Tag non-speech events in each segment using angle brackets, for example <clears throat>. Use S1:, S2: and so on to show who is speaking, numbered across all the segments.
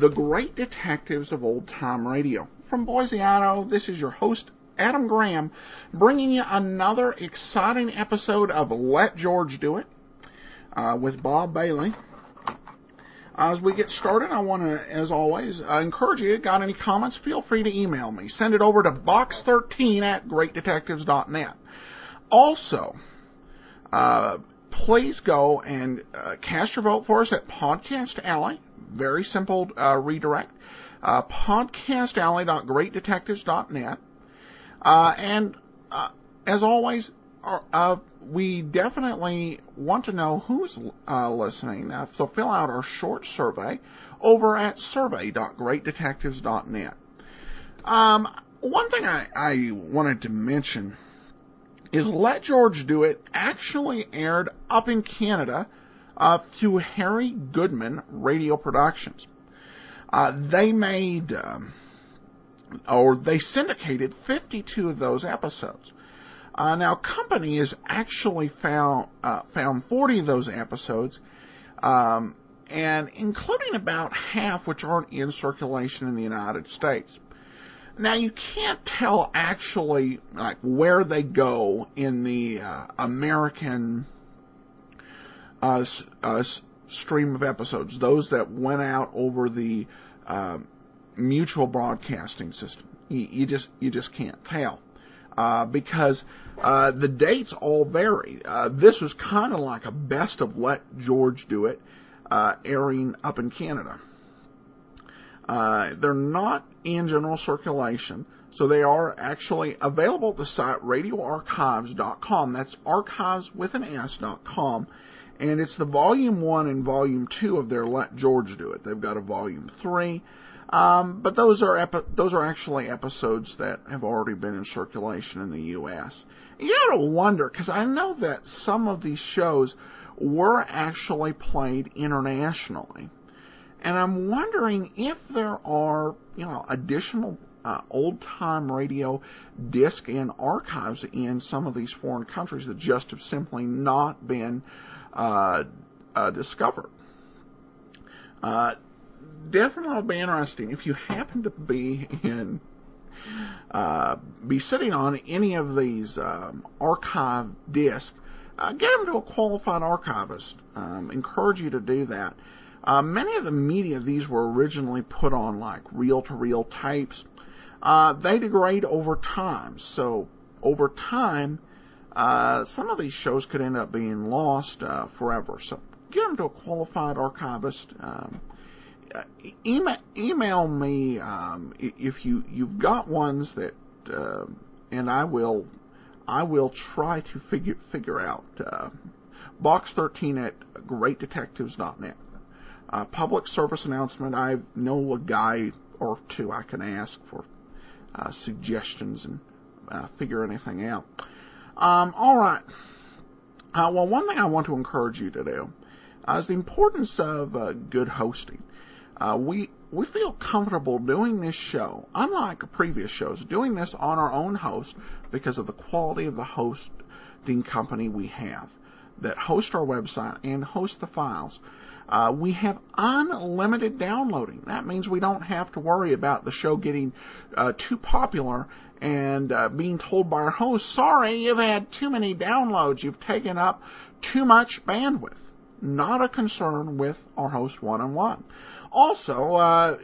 S1: The Great Detectives of Old Time Radio. From Boise, Idaho, this is your host, Adam Graham, bringing you another exciting episode of Let George Do It uh, with Bob Bailey. As we get started, I want to, as always, uh, encourage you. Got any comments? Feel free to email me. Send it over to box13 at greatdetectives.net. Also, uh, please go and uh, cast your vote for us at Podcast Alley. Very simple uh, redirect. Uh, podcastalley.greatdetectives.net. Uh, and uh, as always, uh, we definitely want to know who's uh, listening. Uh, so fill out our short survey over at survey.greatdetectives.net. Um, one thing I, I wanted to mention is Let George Do It actually aired up in Canada uh, through Harry Goodman Radio Productions. Uh, they made, um, or they syndicated 52 of those episodes. Uh, now, Company has actually found uh, found 40 of those episodes, um, and including about half which aren't in circulation in the United States. Now, you can't tell actually like where they go in the uh, American uh, stream of episodes, those that went out over the uh, mutual broadcasting system. You, you, just you just can't tell uh, because uh, the dates all vary. Uh, this was kind of like a best of Let George Do It, uh, airing up in Canada. Uh, they're not in general circulation, so they are actually available at the site radioarchives.com. That's archives with an S.com. And it's the volume one and volume two of their Let George Do It. They've got a volume three. Um, but those are epi- those are actually episodes that have already been in circulation in the U.S. You gotta wonder because I know that some of these shows were actually played internationally, and I'm wondering if there are you know additional uh, old time radio disc and archives in some of these foreign countries that just have simply not been uh, uh, discovered. Uh, definitely be interesting if you happen to be in uh, be sitting on any of these um, archive discs. Uh, get them to a qualified archivist. Um, encourage you to do that. Uh, many of the media these were originally put on like reel-to-reel tapes. Uh, they degrade over time, so over time, uh, some of these shows could end up being lost uh, forever. So get them to a qualified archivist. Um, email, email me um, if you you've got ones that, uh, and I will I will try to figure figure out. Uh, box thirteen at greatdetectives.net. Uh, public service announcement. I know a guy or two I can ask for uh, suggestions and uh, figure anything out. Um, all right. Uh, well, one thing I want to encourage you to do uh, is the importance of uh, good hosting. Uh, we we feel comfortable doing this show, unlike previous shows, doing this on our own host because of the quality of the hosting company we have that host our website and host the files. Uh, we have unlimited downloading. That means we don't have to worry about the show getting uh, too popular and uh, being told by our host, sorry, you've had too many downloads, you've taken up too much bandwidth. Not a concern with our host one on one. Also, uh,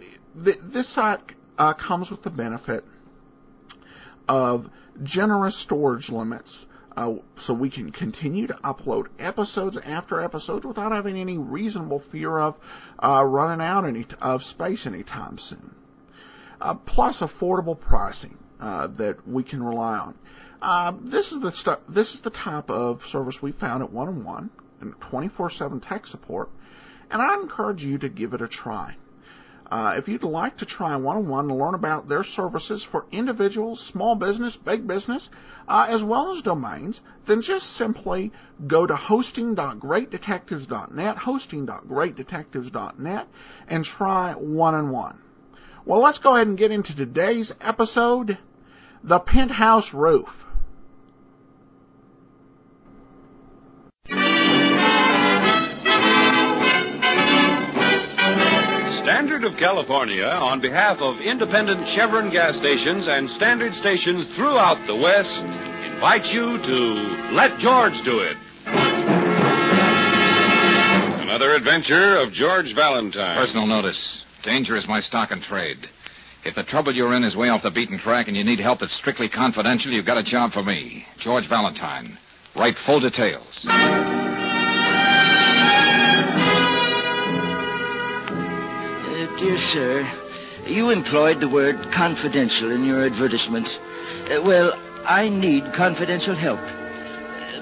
S1: th- this site uh, comes with the benefit of generous storage limits. Uh, so we can continue to upload episodes after episodes without having any reasonable fear of uh, running out any t- of space anytime soon. Uh, plus, affordable pricing uh, that we can rely on. Uh, this is the stu- this is the type of service we found at One on One and 24/7 tech support and I encourage you to give it a try. Uh, if you'd like to try one-on-one and learn about their services for individuals, small business, big business, uh, as well as domains, then just simply go to hosting.greatdetectives.net, hosting.greatdetectives.net, and try one-on-one. Well, let's go ahead and get into today's episode, The Penthouse Roof.
S2: Standard of California, on behalf of independent Chevron gas stations and standard stations throughout the West, invites you to Let George Do It. Another adventure of George Valentine.
S3: Personal notice. Danger is my stock and trade. If the trouble you're in is way off the beaten track and you need help that's strictly confidential, you've got a job for me. George Valentine. Write full details.
S4: Dear sir, you employed the word confidential in your advertisement. Uh, well, I need confidential help.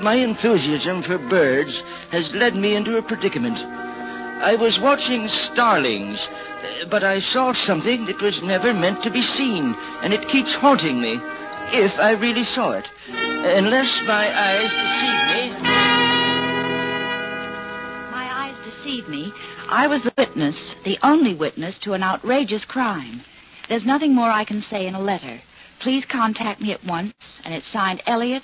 S4: My enthusiasm for birds has led me into a predicament. I was watching starlings, uh, but I saw something that was never meant to be seen, and it keeps haunting me, if I really saw it. Unless my eyes deceive me.
S5: My eyes deceive me. I was the witness, the only witness to an outrageous crime. There's nothing more I can say in a letter. Please contact me at once, and it's signed Elliot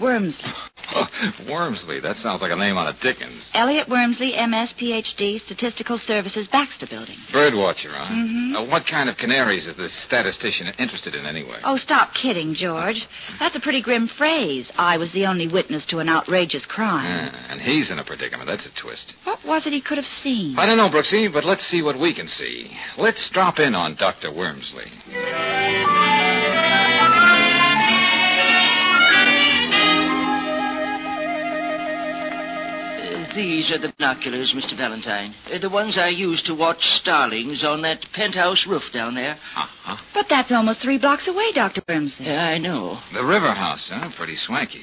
S5: Wormsley. <laughs>
S3: Wormsley. That sounds like a name out of Dickens.
S5: Elliot Wormsley, MS, PhD, Statistical Services, Baxter Building.
S3: Birdwatcher, huh?
S5: Mhm.
S3: Uh, what kind of canaries is this statistician interested in anyway?
S5: Oh, stop kidding, George. That's a pretty grim phrase. I was the only witness to an outrageous crime.
S3: Yeah, and he's in a predicament. That's a twist.
S5: What was it he could have seen?
S3: I don't know, Brooksy, but let's see what we can see. Let's drop in on Dr. Wormsley.
S4: These are the binoculars, Mr. Valentine. Uh, the ones I use to watch starlings on that penthouse roof down there.
S3: Uh-huh.
S5: But that's almost three blocks away, Dr. Wormsley.
S4: Yeah, I know.
S3: The river house, huh? Pretty swanky.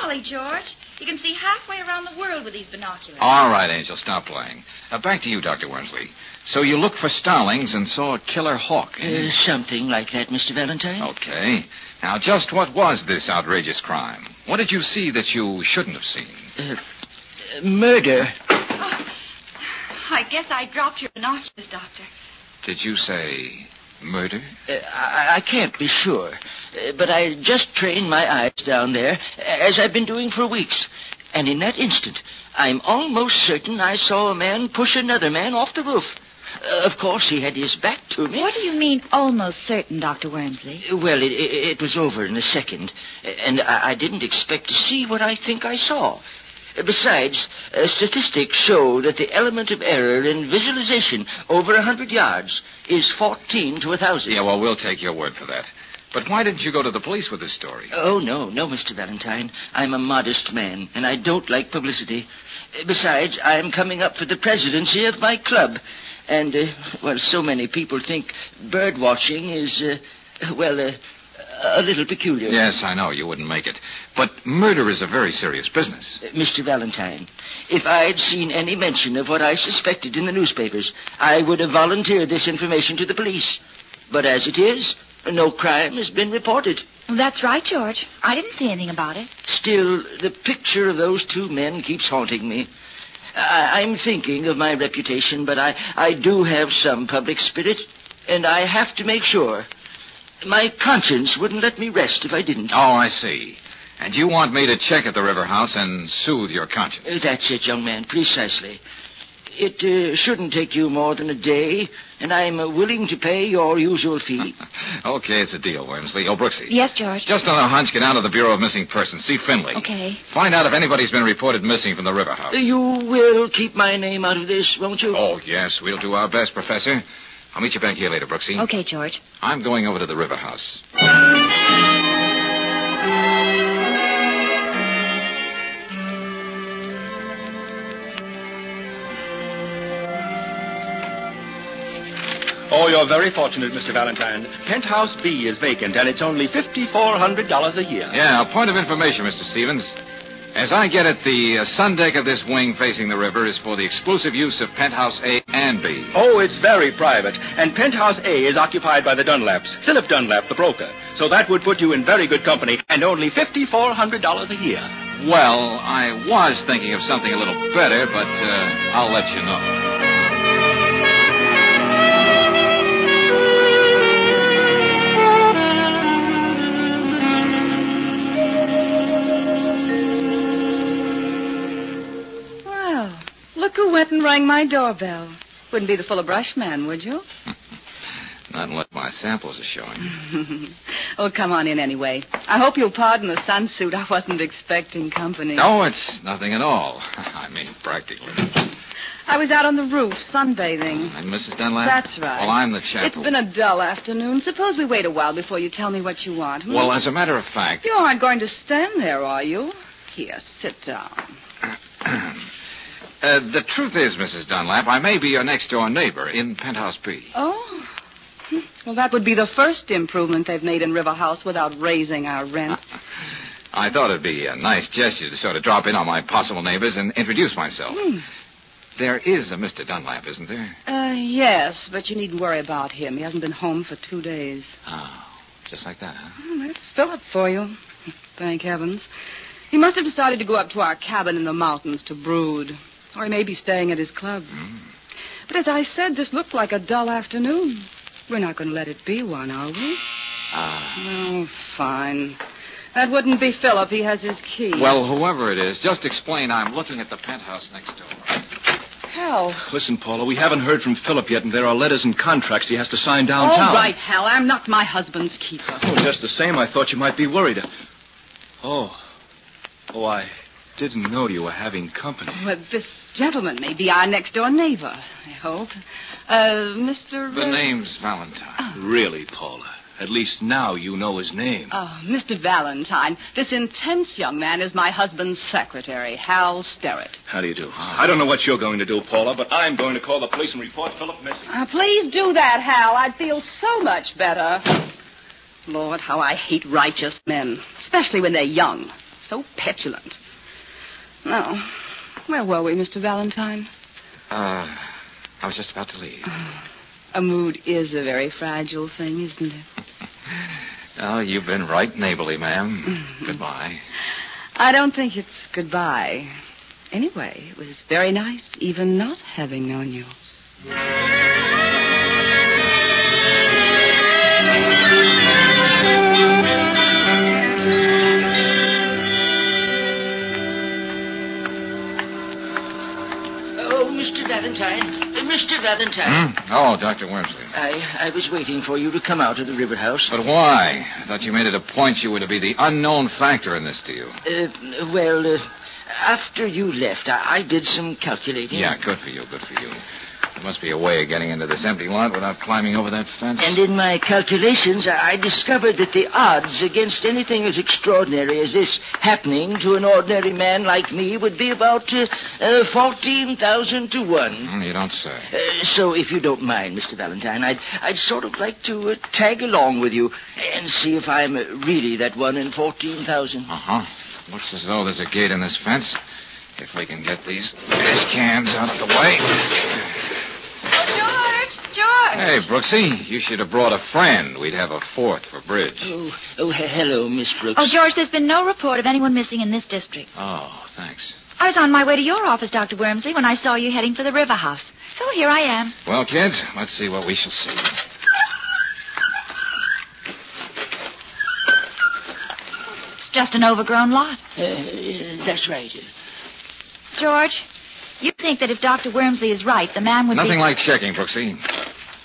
S5: Golly, George. You can see halfway around the world with these binoculars.
S3: All right, Angel, stop playing. Uh, back to you, Dr. Wormsley. So you looked for starlings and saw a killer hawk. eh?
S4: Uh, something like that, Mr. Valentine.
S3: Okay. Now, just what was this outrageous crime? What did you see that you shouldn't have seen?
S4: Uh, murder.
S5: I guess I dropped your binoculars, Doctor.
S3: Did you say murder?
S4: Uh, I, I can't be sure. Uh, but I just trained my eyes down there, as I've been doing for weeks. And in that instant, I'm almost certain I saw a man push another man off the roof. Uh, of course, he had his back to me.
S5: What do you mean, almost certain, Dr. Wormsley?
S4: Well, it, it, it was over in a second, and I, I didn't expect to see what I think I saw. Besides, uh, statistics show that the element of error in visualization over a hundred yards is 14 to a thousand.
S3: Yeah, well, we'll take your word for that. But why didn't you go to the police with this story?
S4: Oh, no, no, Mr. Valentine. I'm a modest man, and I don't like publicity. Uh, Besides, I'm coming up for the presidency of my club. And, uh, well, so many people think bird watching is, uh, well, uh, a little peculiar.
S3: Yes, I know. You wouldn't make it. But murder is a very serious business.
S4: Uh, Mr. Valentine, if I'd seen any mention of what I suspected in the newspapers, I would have volunteered this information to the police. But as it is, no crime has been reported.
S5: Well, that's right, George. I didn't see anything about it.
S4: Still, the picture of those two men keeps haunting me. I, I'm thinking of my reputation, but I, I do have some public spirit, and I have to make sure. My conscience wouldn't let me rest if I didn't.
S3: Oh, I see. And you want me to check at the river house and soothe your conscience?
S4: Uh, That's it, young man, precisely. It uh, shouldn't take you more than a day, and I'm uh, willing to pay your usual fee. <laughs>
S3: okay, it's a deal, Wormsley. Oh, Brooksy.
S5: Yes, George.
S3: Just on a hunch, get down to the Bureau of Missing Persons. See Finley.
S5: Okay.
S3: Find out if anybody's been reported missing from the river house.
S4: You will keep my name out of this, won't you?
S3: Oh, yes, we'll do our best, Professor. I'll meet you back here later, Brooksy.
S5: Okay, George.
S3: I'm going over to the river house.
S6: Oh, you're very fortunate, Mr. Valentine. Penthouse B is vacant, and it's only $5,400 a year.
S3: Yeah, a point of information, Mr. Stevens. As I get it, the uh, sun deck of this wing facing the river is for the exclusive use of penthouse A and B.
S6: Oh, it's very private. And Penthouse A is occupied by the Dunlaps, Philip Dunlap, the broker. So that would put you in very good company, and only $5,400 a year.
S3: Well, I was thinking of something a little better, but uh, I'll let you know.
S7: Look who went and rang my doorbell. Wouldn't be the fuller brush man, would you? <laughs>
S3: Not unless my samples are showing. <laughs>
S7: oh, come on in anyway. I hope you'll pardon the sunsuit. I wasn't expecting company.
S3: No, it's nothing at all. <laughs> I mean, practically.
S7: I was out on the roof sunbathing.
S3: And Mrs. Dunlap?
S7: That's right.
S3: Well, I'm the chap.
S7: It's been a dull afternoon. Suppose we wait a while before you tell me what you want. hmm?
S3: Well, as a matter of fact,
S7: You aren't going to stand there, are you? Here, sit down.
S3: Uh, the truth is, Mrs. Dunlap, I may be your next door neighbor in Penthouse B.
S7: Oh. Hmm. Well, that would be the first improvement they've made in River House without raising our rent.
S3: I thought it'd be a nice gesture to sort of drop in on my possible neighbors and introduce myself.
S7: Hmm.
S3: There is a Mr. Dunlap, isn't there?
S7: Uh, yes, but you needn't worry about him. He hasn't been home for two days.
S3: Oh, just like that, huh?
S7: Hmm, That's Philip for you. Thank heavens. He must have decided to go up to our cabin in the mountains to brood. Or he may be staying at his club. But as I said, this looked like a dull afternoon. We're not going to let it be one, are we?
S3: Ah.
S7: Oh, fine. That wouldn't be Philip. He has his key.
S3: Well, whoever it is, just explain I'm looking at the penthouse next door.
S7: Hal.
S6: Listen, Paula, we haven't heard from Philip yet, and there are letters and contracts he has to sign downtown.
S7: All right, Hal. I'm not my husband's keeper.
S6: Oh, just the same, I thought you might be worried. Oh. Oh, I didn't know you were having company.
S7: Well, this gentleman may be our next door neighbor, I hope. Uh, Mr.
S3: The name's Valentine.
S6: Really, Paula. At least now you know his name.
S7: Oh, Mr. Valentine, this intense young man is my husband's secretary, Hal Sterrett.
S6: How do you do? I don't know what you're going to do, Paula, but I'm going to call the police and report Philip missing.
S7: Uh, please do that, Hal. I'd feel so much better. Lord, how I hate righteous men, especially when they're young. So petulant. Now, where were we, Mr. Valentine?
S3: Uh, I was just about to leave.
S7: A mood is a very fragile thing, isn't it?
S3: Oh, you've been right neighborly, ma'am. Goodbye.
S7: I don't think it's goodbye. Anyway, it was very nice, even not having known you.
S3: Hmm? Oh, Dr. Wormsley.
S4: I, I was waiting for you to come out of the river house.
S3: But why? I thought you made it a point you were to be the unknown factor in this deal.
S4: Uh, well, uh, after you left, I, I did some calculating.
S3: Yeah, good for you, good for you. There must be a way of getting into this empty lot without climbing over that fence.
S4: And in my calculations, I discovered that the odds against anything as extraordinary as this happening to an ordinary man like me would be about uh, uh, 14,000 to 1.
S3: Hmm, you don't say.
S4: Uh, so, if you don't mind, Mr. Valentine, I'd, I'd sort of like to uh, tag along with you and see if I'm uh, really that one in 14,000.
S3: Uh-huh. Looks as though there's a gate in this fence. If we can get these cans out of the way.
S5: George! George!
S3: Hey, Brooksy, you should have brought a friend. We'd have a fourth for bridge.
S4: Oh, oh he- hello, Miss Brooks.
S5: Oh, George, there's been no report of anyone missing in this district.
S3: Oh, thanks.
S5: I was on my way to your office, Dr. Wormsley, when I saw you heading for the river house. So here I am.
S3: Well, kids, let's see what we shall see.
S5: It's just an overgrown lot.
S4: Uh, uh, that's right.
S5: George, you think that if Dr. Wormsley is right, the man would
S3: Nothing
S5: be...
S3: like checking, Brooksy.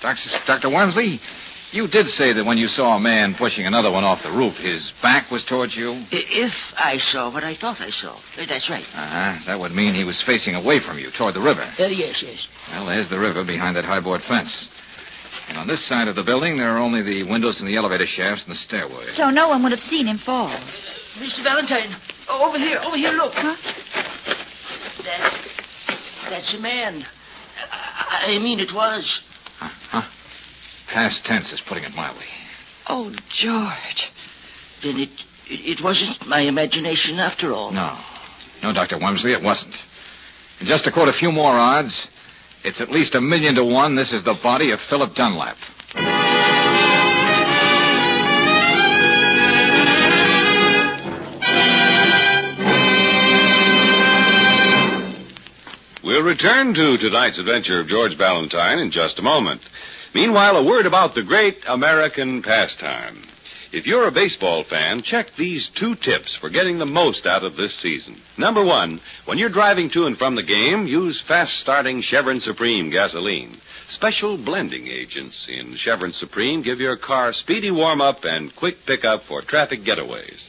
S3: Dr. Dr. Wormsley, you did say that when you saw a man pushing another one off the roof, his back was towards you?
S4: If I saw what I thought I saw. Uh, that's right.
S3: Uh-huh. That would mean he was facing away from you, toward the river.
S4: Uh, yes, yes.
S3: Well, there's the river behind that high board fence. And on this side of the building, there are only the windows and the elevator shafts and the stairway.
S5: So no one would have seen him fall.
S4: Mr. Valentine, over here, over here, look.
S5: Huh?
S4: That, that's a man. I, I mean, it was.
S3: Huh? Past tense is putting it mildly.
S7: Oh, George.
S4: Then it, it, it wasn't my imagination after all.
S3: No. No, Dr. Wormsley, it wasn't. And just to quote a few more odds, it's at least a million to one this is the body of Philip Dunlap.
S2: Return to tonight's adventure of George Valentine in just a moment. Meanwhile, a word about the great American pastime. If you're a baseball fan, check these two tips for getting the most out of this season. Number one, when you're driving to and from the game, use fast starting Chevron Supreme gasoline. Special blending agents in Chevron Supreme give your car speedy warm up and quick pickup for traffic getaways.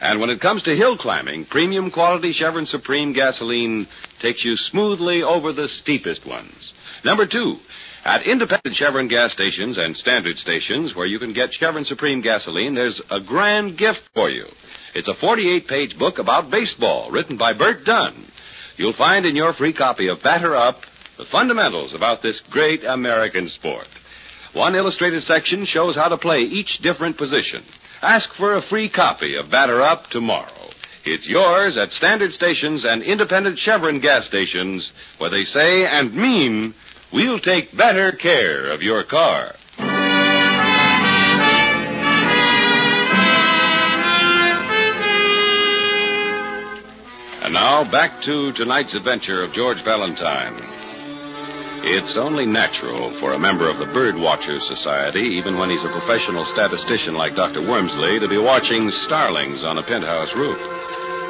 S2: And when it comes to hill climbing, premium quality Chevron Supreme gasoline takes you smoothly over the steepest ones. Number two, at independent Chevron gas stations and standard stations where you can get Chevron Supreme gasoline, there's a grand gift for you. It's a 48 page book about baseball written by Bert Dunn. You'll find in your free copy of Batter Up the fundamentals about this great American sport. One illustrated section shows how to play each different position. Ask for a free copy of Batter Up tomorrow. It's yours at standard stations and independent Chevron gas stations where they say and mean we'll take better care of your car. And now back to tonight's adventure of George Valentine. It's only natural for a member of the Bird Watchers Society, even when he's a professional statistician like Dr. Wormsley, to be watching starlings on a penthouse roof.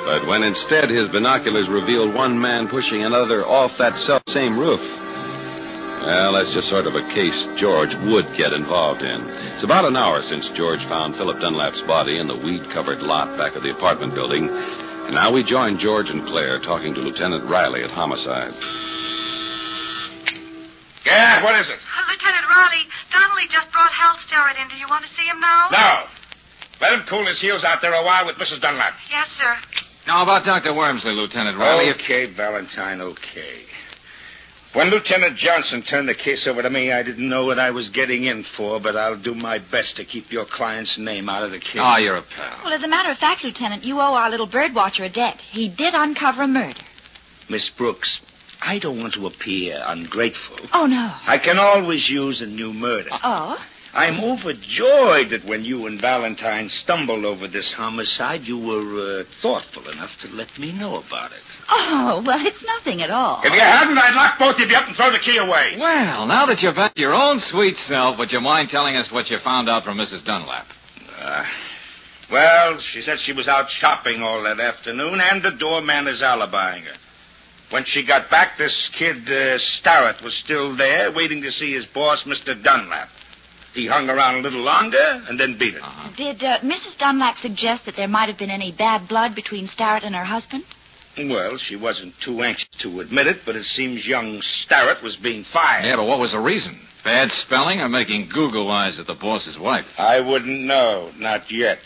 S2: But when instead his binoculars reveal one man pushing another off that same roof, well, that's just sort of a case George would get involved in. It's about an hour since George found Philip Dunlap's body in the weed covered lot back of the apartment building. And now we join George and Claire talking to Lieutenant Riley at Homicide.
S8: Yeah, what is it?
S9: Uh, Lieutenant Riley, Donnelly just brought Hal Starrett in. Do you want to see him now?
S8: No. Let him cool his heels out there a while with Mrs. Dunlap.
S9: Yes, sir.
S3: Now, about Dr. Wormsley, Lieutenant Riley.
S8: Okay, Valentine, okay. When Lieutenant Johnson turned the case over to me, I didn't know what I was getting in for, but I'll do my best to keep your client's name out of the case.
S3: Oh, you're a pal.
S5: Well, as a matter of fact, Lieutenant, you owe our little bird watcher a debt. He did uncover a murder.
S8: Miss Brooks, I don't want to appear ungrateful.
S5: Oh, no.
S8: I can always use a new murder.
S5: Oh?
S8: I'm overjoyed that when you and Valentine stumbled over this homicide, you were uh, thoughtful enough to let me know about it.
S5: Oh, well, it's nothing at all.
S8: If you hadn't, I'd lock both of you up and throw the key away.
S3: Well, now that you're back to your own sweet self, would you mind telling us what you found out from Mrs. Dunlap?
S8: Uh, well, she said she was out shopping all that afternoon, and the doorman is alibying her. When she got back, this kid uh, Starrett was still there, waiting to see his boss, Mr. Dunlap. He hung around a little longer and then beat it.
S3: Uh-huh.
S5: Did uh, Mrs. Dunlap suggest that there might have been any bad blood between Starrett and her husband?
S8: Well, she wasn't too anxious to admit it, but it seems young Starrett was being fired.
S3: Yeah, but what was the reason? Bad spelling or making Google eyes at the boss's wife?
S8: I wouldn't know, not yet.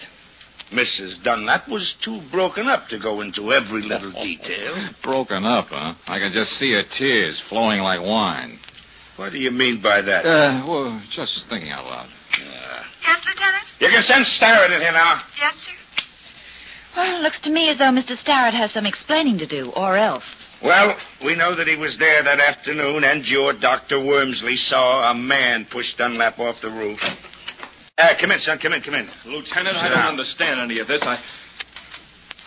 S8: Mrs. Dunlap was too broken up to go into every little <laughs> detail.
S3: Broken up, huh? I could just see her tears flowing like wine.
S8: What do you mean by that?
S3: Uh, well, just thinking out loud.
S8: Uh,
S9: Yes, Lieutenant?
S8: you can send Starrett in here now.
S9: Yes, sir.
S5: Well, it looks to me as though Mr. Starrett has some explaining to do, or else.
S8: Well, we know that he was there that afternoon, and your Dr. Wormsley saw a man push Dunlap off the roof. Uh, come in, son. Come in, come in.
S6: Lieutenant,
S8: Sit
S6: I don't
S8: down.
S6: understand any of this. I.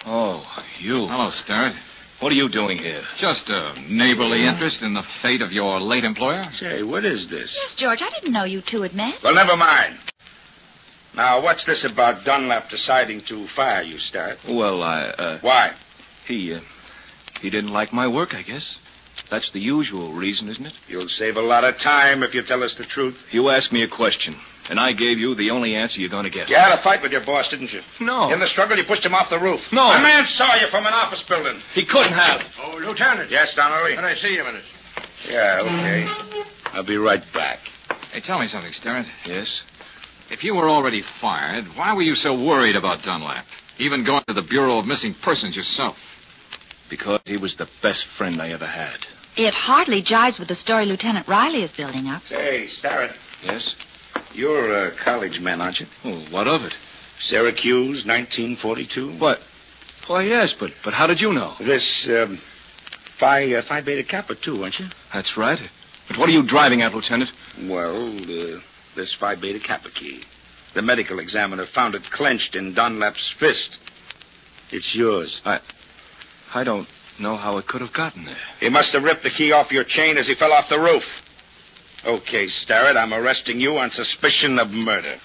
S6: Oh, you.
S3: Hello, Starrett.
S6: What are you doing here?
S3: Just a neighborly interest in the fate of your late employer?
S8: Say, what is this?
S5: Yes, George, I didn't know you two had met.
S8: Well, never mind. Now, what's this about Dunlap deciding to fire you, Starrett?
S6: Well, I. Uh,
S8: Why?
S6: he. Uh, he didn't like my work, I guess. That's the usual reason, isn't it?
S8: You'll save a lot of time if you tell us the truth.
S6: You asked me a question, and I gave you the only answer you're going to get.
S8: You had a fight with your boss, didn't you?
S6: No.
S8: In the struggle, you pushed him off the roof.
S6: No.
S8: A man saw you from an office building.
S6: He couldn't have.
S8: Oh, Lieutenant. Yes, Donnelly.
S10: Can I see you a minute?
S8: Yeah, okay. I'll be right back.
S3: Hey, tell me something, Starrett.
S6: Yes?
S3: If you were already fired, why were you so worried about Dunlap? Even going to the Bureau of Missing Persons yourself.
S6: Because he was the best friend I ever had.
S5: It hardly jives with the story Lieutenant Riley is building up.
S8: Say, Starrett,
S6: Yes?
S8: you're a college man, aren't you?
S6: Well, what of it?
S8: Syracuse, 1942.
S6: What? Why, yes, but but how did you know?
S8: This, um, Phi, uh, Phi Beta Kappa, too, aren't you?
S6: That's right. But what are you driving at, Lieutenant?
S8: Well, uh, this Phi Beta Kappa key. The medical examiner found it clenched in Dunlap's fist. It's yours.
S6: I I don't know how it could have gotten there.
S8: He must have ripped the key off your chain as he fell off the roof. Okay, Starrett, I'm arresting you on suspicion of murder.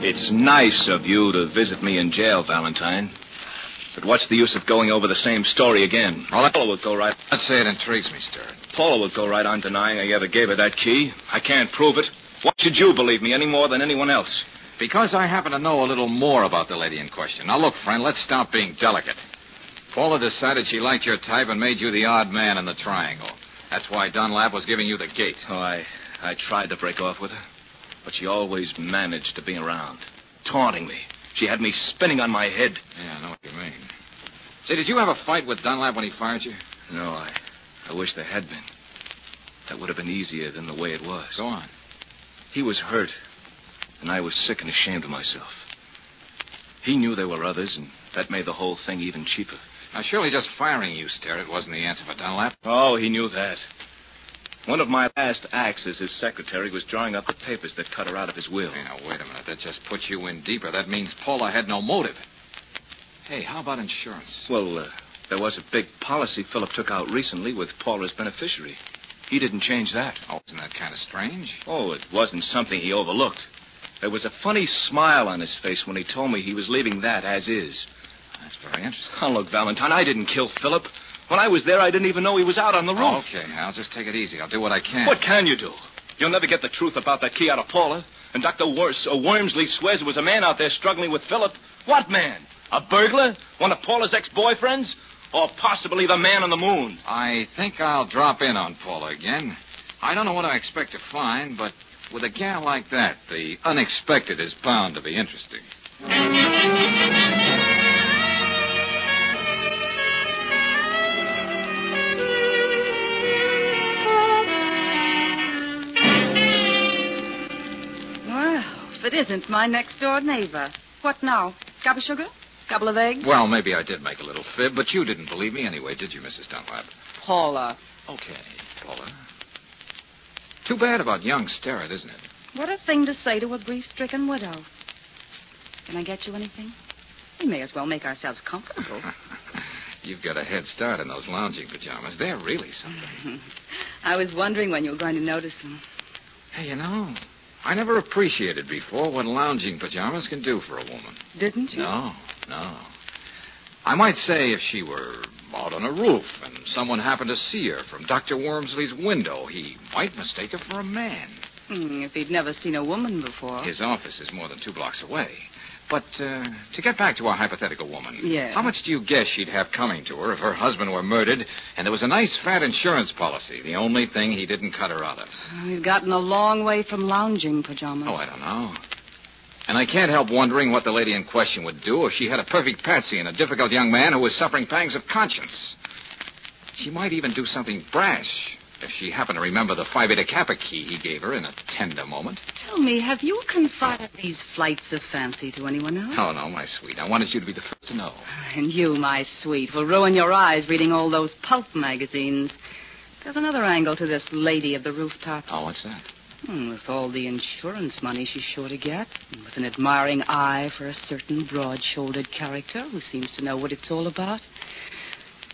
S6: It's nice of you to visit me in jail, Valentine. But what's the use of going over the same story again?
S3: Well,
S6: Paula would go right.
S3: Let's say it intrigues me, Stewart.
S6: Paula would go right on denying I ever gave her that key. I can't prove it. Why should you believe me any more than anyone else?
S3: Because I happen to know a little more about the lady in question. Now, look, friend, let's stop being delicate. Paula decided she liked your type and made you the odd man in the triangle. That's why Dunlap was giving you the gate.
S6: Oh, I, I tried to break off with her, but she always managed to be around, taunting me. She had me spinning on my head.
S3: Yeah, I know what you mean. Say, did you have a fight with Dunlap when he fired you?
S6: No, I, I wish there had been. That would have been easier than the way it was.
S3: Go on.
S6: He was hurt, and I was sick and ashamed of myself. He knew there were others, and that made the whole thing even cheaper.
S3: Now, surely just firing you, Sterrett, wasn't the answer for Dunlap.
S6: Oh, he knew that. One of my last acts as his secretary was drawing up the papers that cut her out of his will.
S3: Hey, now, wait a minute. That just puts you in deeper. That means Paula had no motive. Hey, how about insurance?
S6: Well, uh, there was a big policy Philip took out recently with Paula's beneficiary. He didn't change that.
S3: Oh, isn't that kind of strange?
S6: Oh, it wasn't something he overlooked. There was a funny smile on his face when he told me he was leaving that as is.
S3: That's very interesting.
S6: Oh, look, Valentine, I didn't kill Philip. When I was there, I didn't even know he was out on the roof.
S3: Okay, I'll just take it easy. I'll do what I can.
S6: What can you do? You'll never get the truth about that key out of Paula. And Dr. Wors, uh, Wormsley swears there was a man out there struggling with Philip. What man? A burglar? One of Paula's ex-boyfriends? Or possibly the man on the moon?
S3: I think I'll drop in on Paula again. I don't know what I expect to find, but with a gal like that, the unexpected is bound to be interesting.
S7: Well, if it isn't my next door neighbor. What now? Cup of sugar? Couple of eggs?
S3: Well, maybe I did make a little fib, but you didn't believe me anyway, did you, Mrs. Dunlap?
S7: Paula.
S3: Okay, Paula. Too bad about young Sterrett, isn't it?
S7: What a thing to say to a grief-stricken widow. Can I get you anything? We may as well make ourselves comfortable. <laughs>
S3: You've got a head start in those lounging pajamas. They're really something. <laughs>
S7: I was wondering when you were going to notice them.
S3: Hey, you know, I never appreciated before what lounging pajamas can do for a woman.
S7: Didn't you?
S3: No, no. I might say if she were out on a roof and someone happened to see her from Dr. Wormsley's window, he might mistake her for a man.
S7: Hmm, if he'd never seen a woman before.
S3: His office is more than two blocks away. But uh, to get back to our hypothetical woman,
S7: Yeah.
S3: how much do you guess she'd have coming to her if her husband were murdered and there was a nice fat insurance policy, the only thing he didn't cut her out of?
S7: We've gotten a long way from lounging pajamas.
S3: Oh, I don't know. And I can't help wondering what the lady in question would do if she had a perfect patsy and a difficult young man who was suffering pangs of conscience. She might even do something brash if she happened to remember the Phi Beta Kappa key he gave her in a tender moment.
S7: Tell me, have you confided these flights of fancy to anyone else?
S3: Oh, no, my sweet. I wanted you to be the first to know.
S7: And you, my sweet, will ruin your eyes reading all those pulp magazines. There's another angle to this lady of the rooftops.
S3: Oh, what's that?
S7: Hmm, with all the insurance money she's sure to get, and with an admiring eye for a certain broad shouldered character who seems to know what it's all about,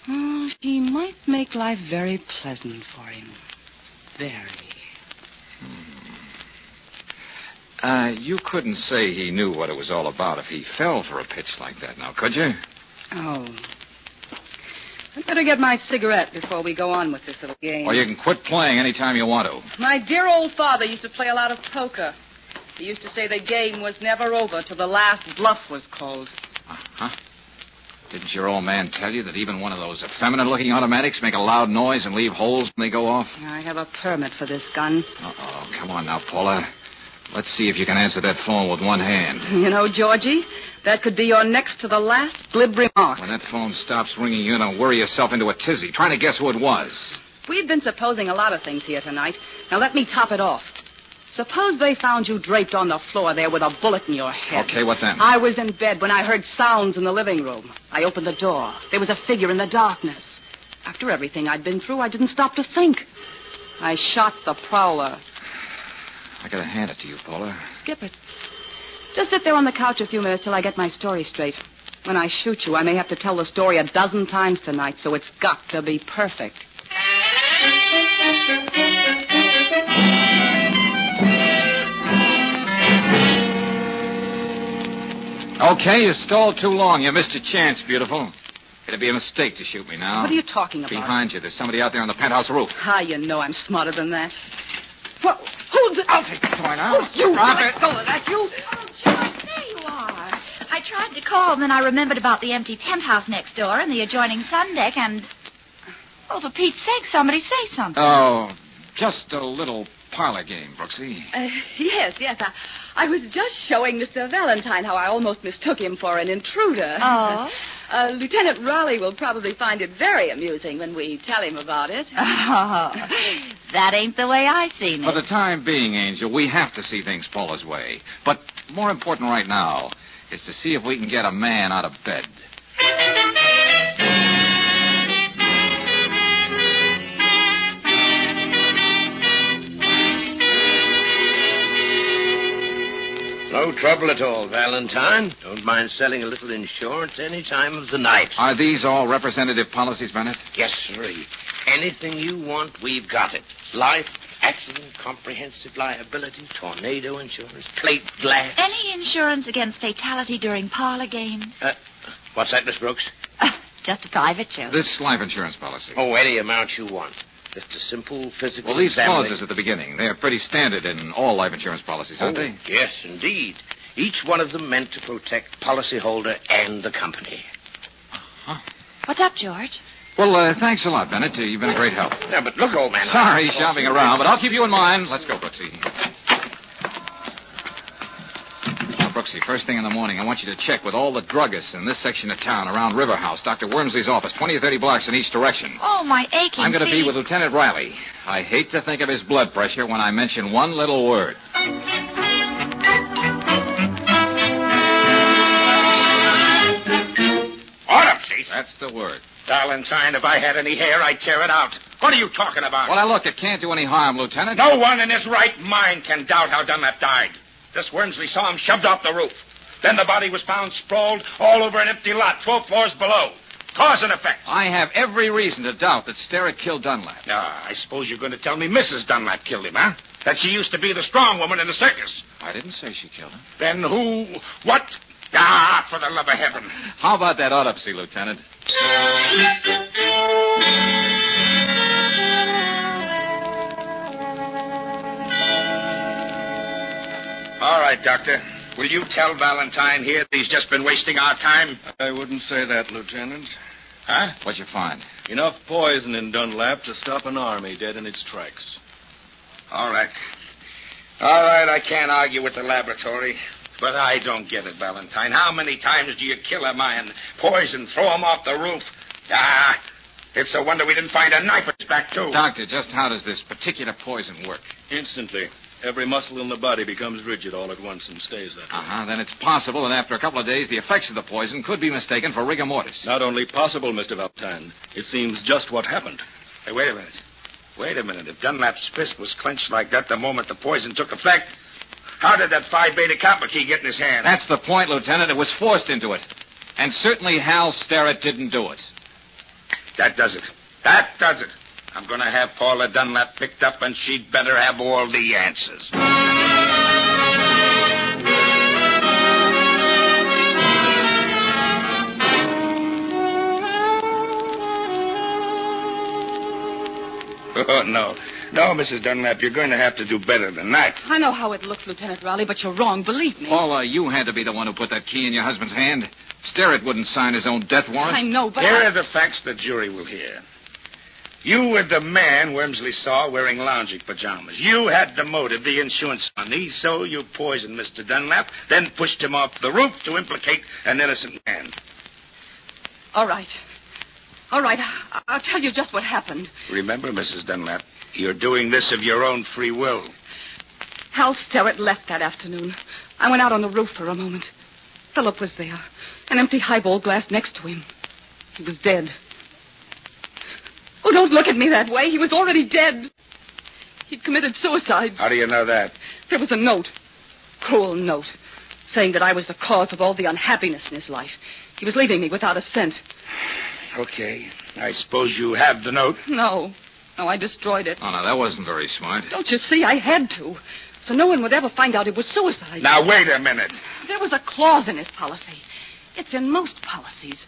S7: oh, she might make life very pleasant for him. Very.
S3: Uh, you couldn't say he knew what it was all about if he fell for a pitch like that, now, could you?
S7: Oh. I'd better get my cigarette before we go on with this little game.
S3: Or you can quit playing any time you want to.
S7: My dear old father used to play a lot of poker. He used to say the game was never over till the last bluff was called.
S3: Uh huh? Didn't your old man tell you that even one of those effeminate looking automatics make a loud noise and leave holes when they go off?
S7: I have a permit for this gun.
S3: Uh oh. Come on now, Paula. Let's see if you can answer that phone with one hand.
S7: You know, Georgie, that could be your next to the last glib remark.
S3: When that phone stops ringing, you don't worry yourself into a tizzy trying to guess who it was.
S7: We've been supposing a lot of things here tonight. Now let me top it off. Suppose they found you draped on the floor there with a bullet in your head.
S3: Okay, what then?
S7: I was in bed when I heard sounds in the living room. I opened the door. There was a figure in the darkness. After everything I'd been through, I didn't stop to think. I shot the prowler.
S3: I gotta hand it to you, Paula.
S7: Skip it. Just sit there on the couch a few minutes till I get my story straight. When I shoot you, I may have to tell the story a dozen times tonight, so it's got to be perfect.
S3: Okay, you stalled too long. You missed your chance, beautiful. It'd be a mistake to shoot me now.
S7: What are you talking about?
S3: Behind you, there's somebody out there on the penthouse roof.
S7: Ah, you know I'm smarter than that. Well, who's it?
S3: I'll take the toy now.
S7: Oh, you
S3: Drop
S7: let
S3: it.
S7: go of that, you.
S5: Oh, George, there you are. I tried to call, and then I remembered about the empty penthouse next door and the adjoining sun deck, and. Oh, for Pete's sake, somebody say something.
S3: Oh, just a little parlor game, Brooksy.
S7: Uh, yes, yes. I, I was just showing Mr. Valentine how I almost mistook him for an intruder.
S5: Oh? <laughs>
S7: Uh, Lieutenant Raleigh will probably find it very amusing when we tell him about it.
S5: Oh, <laughs> <laughs> that ain't the way I seen it.
S3: For the time being, Angel, we have to see things Paula's way. But more important right now is to see if we can get a man out of bed.
S10: No trouble at all, Valentine. Don't mind selling a little insurance any time of the night.
S3: Are these all representative policies, Bennett?
S10: Yes, sirree. Anything you want, we've got it. Life, accident, comprehensive liability, tornado insurance, plate glass.
S5: Any insurance against fatality during parlor games?
S10: Uh, what's that, Miss Brooks? <laughs>
S5: Just a private joke.
S3: This life insurance policy.
S10: Oh, any amount you want. Just a simple physical
S3: Well, these
S10: examination.
S3: clauses at the beginning, they're pretty standard in all life insurance policies, aren't
S10: Oh,
S3: they?
S10: Yes, indeed. Each one of them meant to protect policyholder and the company. Huh?
S5: What's up, George?
S3: Well, uh, thanks a lot, Bennett. Uh, You've been a great help.
S10: Yeah, but look, old man. I-
S3: Sorry, shopping around, but I'll keep you in mind. Let's go, Brooksy. Now, Brooksy, first thing in the morning, I want you to check with all the druggists in this section of town around River House, Dr. Wormsley's office, 20 or 30 blocks in each direction.
S5: Oh, my aching
S3: I'm going to be with Lieutenant Riley. I hate to think of his blood pressure when I mention one little word.
S8: Autopsy?
S3: That's the word.
S8: Valentine, if I had any hair, I'd tear it out. What are you talking about?
S3: Well, now, look, it can't do any harm, Lieutenant.
S8: No one in his right mind can doubt how Dunlap died. This Wormsley saw him shoved off the roof. Then the body was found sprawled all over an empty lot, 12 floors below. Cause and effect.
S3: I have every reason to doubt that Sterrett killed Dunlap.
S8: Ah, I suppose you're going to tell me Mrs. Dunlap killed him, huh? That she used to be the strong woman in the circus.
S3: I didn't say she killed him.
S8: Then who? What? Ah, for the love of heaven.
S3: How about that autopsy, Lieutenant? <laughs>
S8: All right, Doctor. Will you tell Valentine here that he's just been wasting our time?
S11: I wouldn't say that, Lieutenant.
S8: Huh?
S3: What'd you find?
S11: Enough poison in Dunlap to stop an army dead in its tracks.
S8: All right. All right, I can't argue with the laboratory. But I don't get it, Valentine. How many times do you kill a man, poison, throw him off the roof? Ah, it's a wonder we didn't find a knife at his back, too.
S3: Doctor, just how does this particular poison work?
S11: Instantly. Every muscle in the body becomes rigid all at once and stays that way.
S3: Uh huh. Then it's possible that after a couple of days, the effects of the poison could be mistaken for rigor mortis.
S11: Not only possible, Mr. Valentine, it seems just what happened.
S8: Hey, wait a minute. Wait a minute. If Dunlap's fist was clenched like that the moment the poison took effect, how did that Phi Beta Kappa key get in his hand?
S3: That's the point, Lieutenant. It was forced into it. And certainly Hal Sterrett didn't do it.
S8: That does it. That does it. I'm going to have Paula Dunlap picked up, and she'd better have all the answers. <laughs> Oh, no. No, Mrs. Dunlap, you're going to have to do better than that.
S7: I know how it looks, Lieutenant Raleigh, but you're wrong. Believe me.
S3: Paula, you had to be the one who put that key in your husband's hand. Sterrett wouldn't sign his own death warrant.
S7: I know, but
S8: Here
S7: I...
S8: are the facts the jury will hear. You were the man Wormsley saw wearing lounging pajamas. You had the motive, the insurance money, so you poisoned Mr. Dunlap, then pushed him off the roof to implicate an innocent man.
S7: All right. All right. I'll tell you just what happened.
S8: Remember, Mrs. Dunlap, you're doing this of your own free will.
S7: Hal Sterrett left that afternoon. I went out on the roof for a moment. Philip was there, an empty highball glass next to him. He was dead. Oh, don't look at me that way. He was already dead. He'd committed suicide.
S8: How do you know that?
S7: There was a note, cruel note, saying that I was the cause of all the unhappiness in his life. He was leaving me without a cent.
S8: Okay. I suppose you have the note.
S7: No. No, I destroyed it.
S3: Oh, no, that wasn't very smart.
S7: Don't you see? I had to. So no one would ever find out it was suicide.
S8: Now, wait a minute.
S7: There was a clause in his policy. It's in most policies,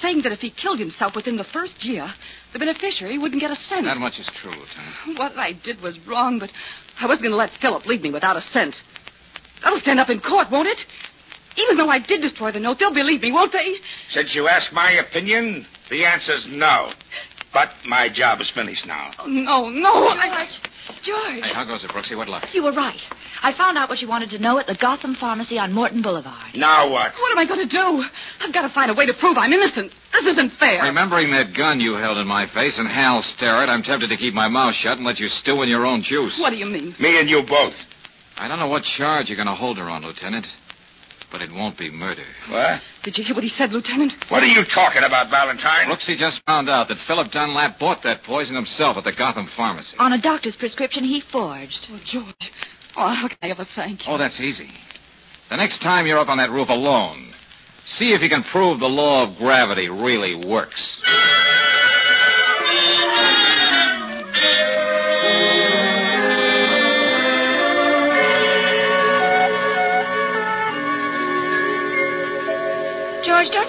S7: saying that if he killed himself within the first year, the beneficiary wouldn't get a cent.
S3: That much is true, Lieutenant.
S7: What I did was wrong, but I wasn't going to let Philip leave me without a cent. That'll stand up in court, won't it? Even though I did destroy the note, they'll believe me, won't they?
S8: Since you asked my opinion, the answer's no. But my job is finished now.
S7: Oh, no, no.
S5: George.
S7: I...
S5: George.
S3: Hey, how goes it, Brooksy? What luck?
S5: You were right. I found out what you wanted to know at the Gotham Pharmacy on Morton Boulevard.
S8: Now what?
S7: What am I going to do? I've got to find a way to prove I'm innocent. This isn't fair.
S3: Remembering that gun you held in my face and Hal Starrett, I'm tempted to keep my mouth shut and let you stew in your own juice.
S7: What do you mean?
S8: Me and you both.
S3: I don't know what charge you're going to hold her on, Lieutenant, but it won't be murder.
S8: What?
S7: Did you hear what he said, Lieutenant?
S8: What are you talking about, Valentine?
S3: Brooksy just found out that Philip Dunlap bought that poison himself at the Gotham Pharmacy.
S5: On a doctor's prescription he forged.
S7: Oh, George. Oh, how can I ever thank you?
S3: Oh, that's easy. The next time you're up on that roof alone, see if you can prove the law of gravity really works.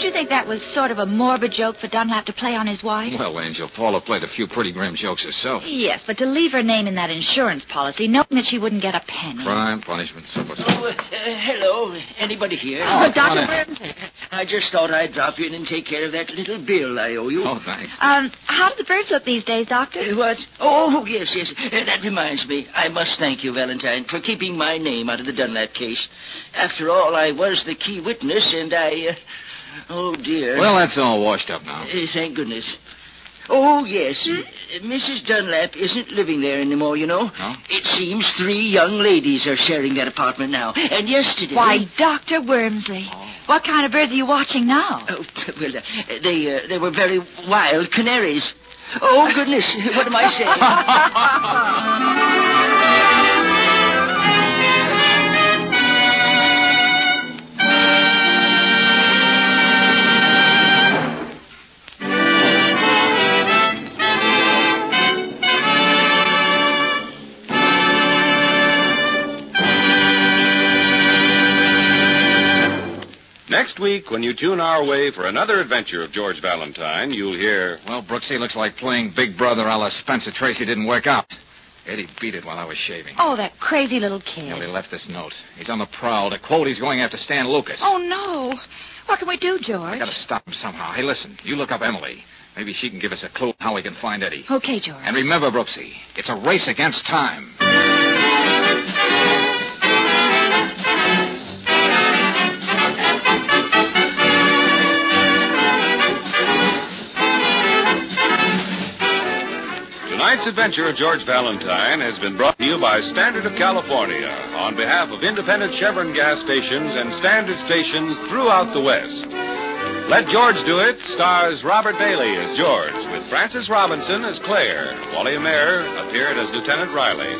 S5: You think that was sort of a morbid joke for Dunlap to play on his wife?
S3: Well, Angel, Paula played a few pretty grim jokes herself.
S5: Yes, but to leave her name in that insurance policy, knowing that she wouldn't get a penny.
S3: Crime, punishment, so forth.
S4: Oh, uh, hello. Anybody here?
S5: Oh,
S3: come
S5: Dr.
S3: in.
S5: Burns.
S4: I just thought I'd drop you in and take care of that little bill I owe you.
S3: Oh, thanks.
S5: Um, how do the birds look these days, Doctor?
S4: Uh, What? Oh, yes, yes. Uh, that reminds me. I must thank you, Valentine, for keeping my name out of the Dunlap case. After all, I was the key witness, and I. Uh, oh, dear.
S3: Well, that's all washed up now.
S4: Uh, thank goodness. Oh, yes. Uh, Mrs. Dunlap isn't living there anymore, you know.
S3: No?
S4: It seems three young ladies are sharing that apartment now. And yesterday.
S5: Why, Dr. Wormsley. What kind of birds are you watching now?
S4: Oh, well, uh, they, uh, they were very wild canaries. Oh, goodness. <laughs> What am I saying? <laughs>
S2: Next week, when you tune our way for another adventure of George Valentine, you'll hear.
S3: Well, Brooksy looks like playing Big Brother a la Spencer Tracy didn't work out. Eddie beat it while I was shaving.
S5: Oh, that crazy little kid.
S3: Well, he left this note. He's on the prowl. To quote, he's going after Stan Lucas.
S5: Oh, no. What can we do, George?
S3: I gotta stop him somehow. Hey, listen, you look up Emily. Maybe she can give us a clue on how we can find Eddie.
S5: Okay, George.
S3: And remember, Brooksy, it's a race against time.
S2: Tonight's adventure of George Valentine has been brought to you by Standard of California on behalf of independent Chevron gas stations and standard stations throughout the West. Let George Do It stars Robert Bailey as George, with Frances Robinson as Claire. Wally Maher appeared as Lieutenant Riley.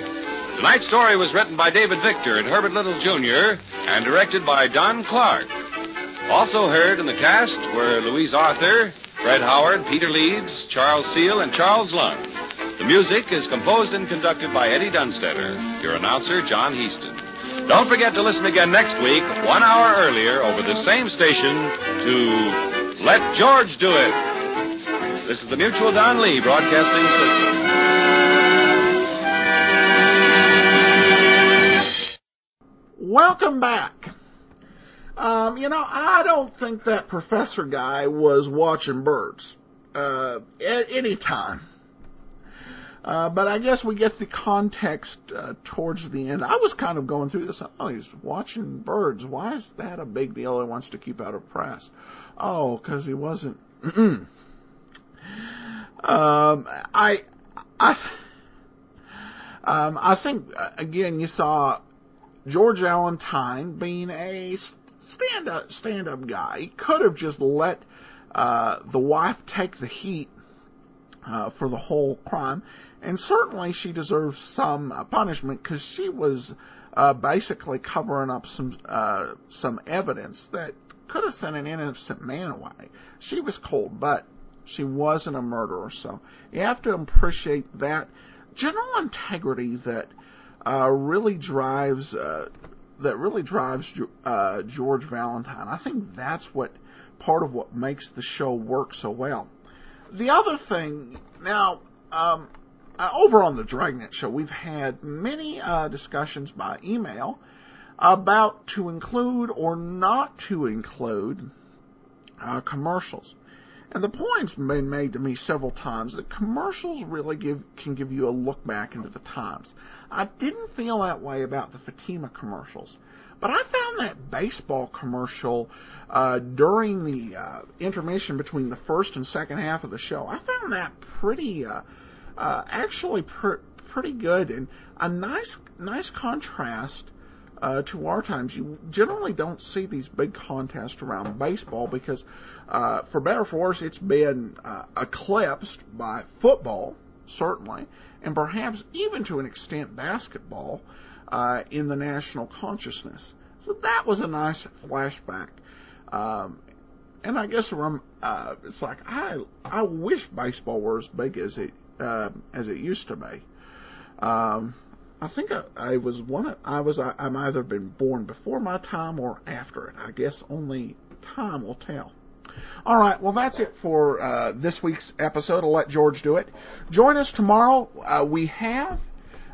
S2: Tonight's story was written by David Victor and Herbert Little Jr. and directed by Don Clark. Also heard in the cast were Louise Arthur, Fred Howard, Peter Leeds, Charles Seel, and Charles Lung. The music is composed and conducted by Eddie Dunstedter. Your announcer, John Heistand. Don't forget to listen again next week, one hour earlier, over the same station, to Let George Do It. This is the Mutual Don Lee Broadcasting System.
S1: Welcome back. Um, you know, I don't think that professor guy was watching birds uh, at any time. Uh, but I guess we get the context uh, towards the end. I was kind of going through this. Oh, he's watching birds. Why is that a big deal? He wants to keep out of press. Oh, because he wasn't. <clears throat> um, I, I, um, I think uh, again you saw George Valentine being a stand up stand up guy. He could have just let uh, the wife take the heat uh, for the whole crime, and certainly she deserves some uh, punishment because she was uh, basically covering up some uh, some evidence that could have sent an innocent man away. She was cold, but She wasn't a murderer. So you have to appreciate that general integrity that uh, really drives uh, that really drives uh, George Valentine. I think that's what part of what makes the show work so well. The other thing, now, um, uh, over on the Dragnet show, we've had many uh, discussions by email about to include or not to include uh, commercials. And the point's been made to me several times that commercials really give can give you a look back into the times. I didn't feel that way about the Fatima commercials. But I found that baseball commercial uh, during the uh, intermission between the first and second half of the show. I found that pretty, uh, uh, actually pr- pretty good and a nice, nice contrast uh, to our times. You generally don't see these big contests around baseball because, uh, for better or for worse, it's been uh, eclipsed by football, certainly, and perhaps even to an extent basketball uh, in the national consciousness. So that was a nice flashback. Um, and I guess uh, it's like I I wish baseball were as big as it uh, as it used to be. Um, I think I, I was one. I was I, I'm either been born before my time or after it. I guess only time will tell. All right, well, that's it for uh, this week's episode. I'll let George do it. Join us tomorrow. Uh, we have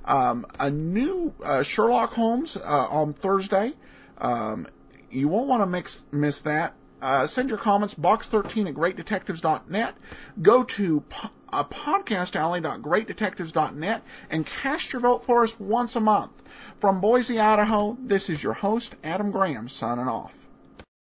S1: um, a new uh, Sherlock Holmes uh, on Thursday. Um, you won't want to mix, miss that. Uh, send your comments, box13 at greatdetectives.net. Go to po- uh, podcastalley.greatdetectives.net and cast your vote for us once a month. From Boise, Idaho, this is your host, Adam Graham, signing off.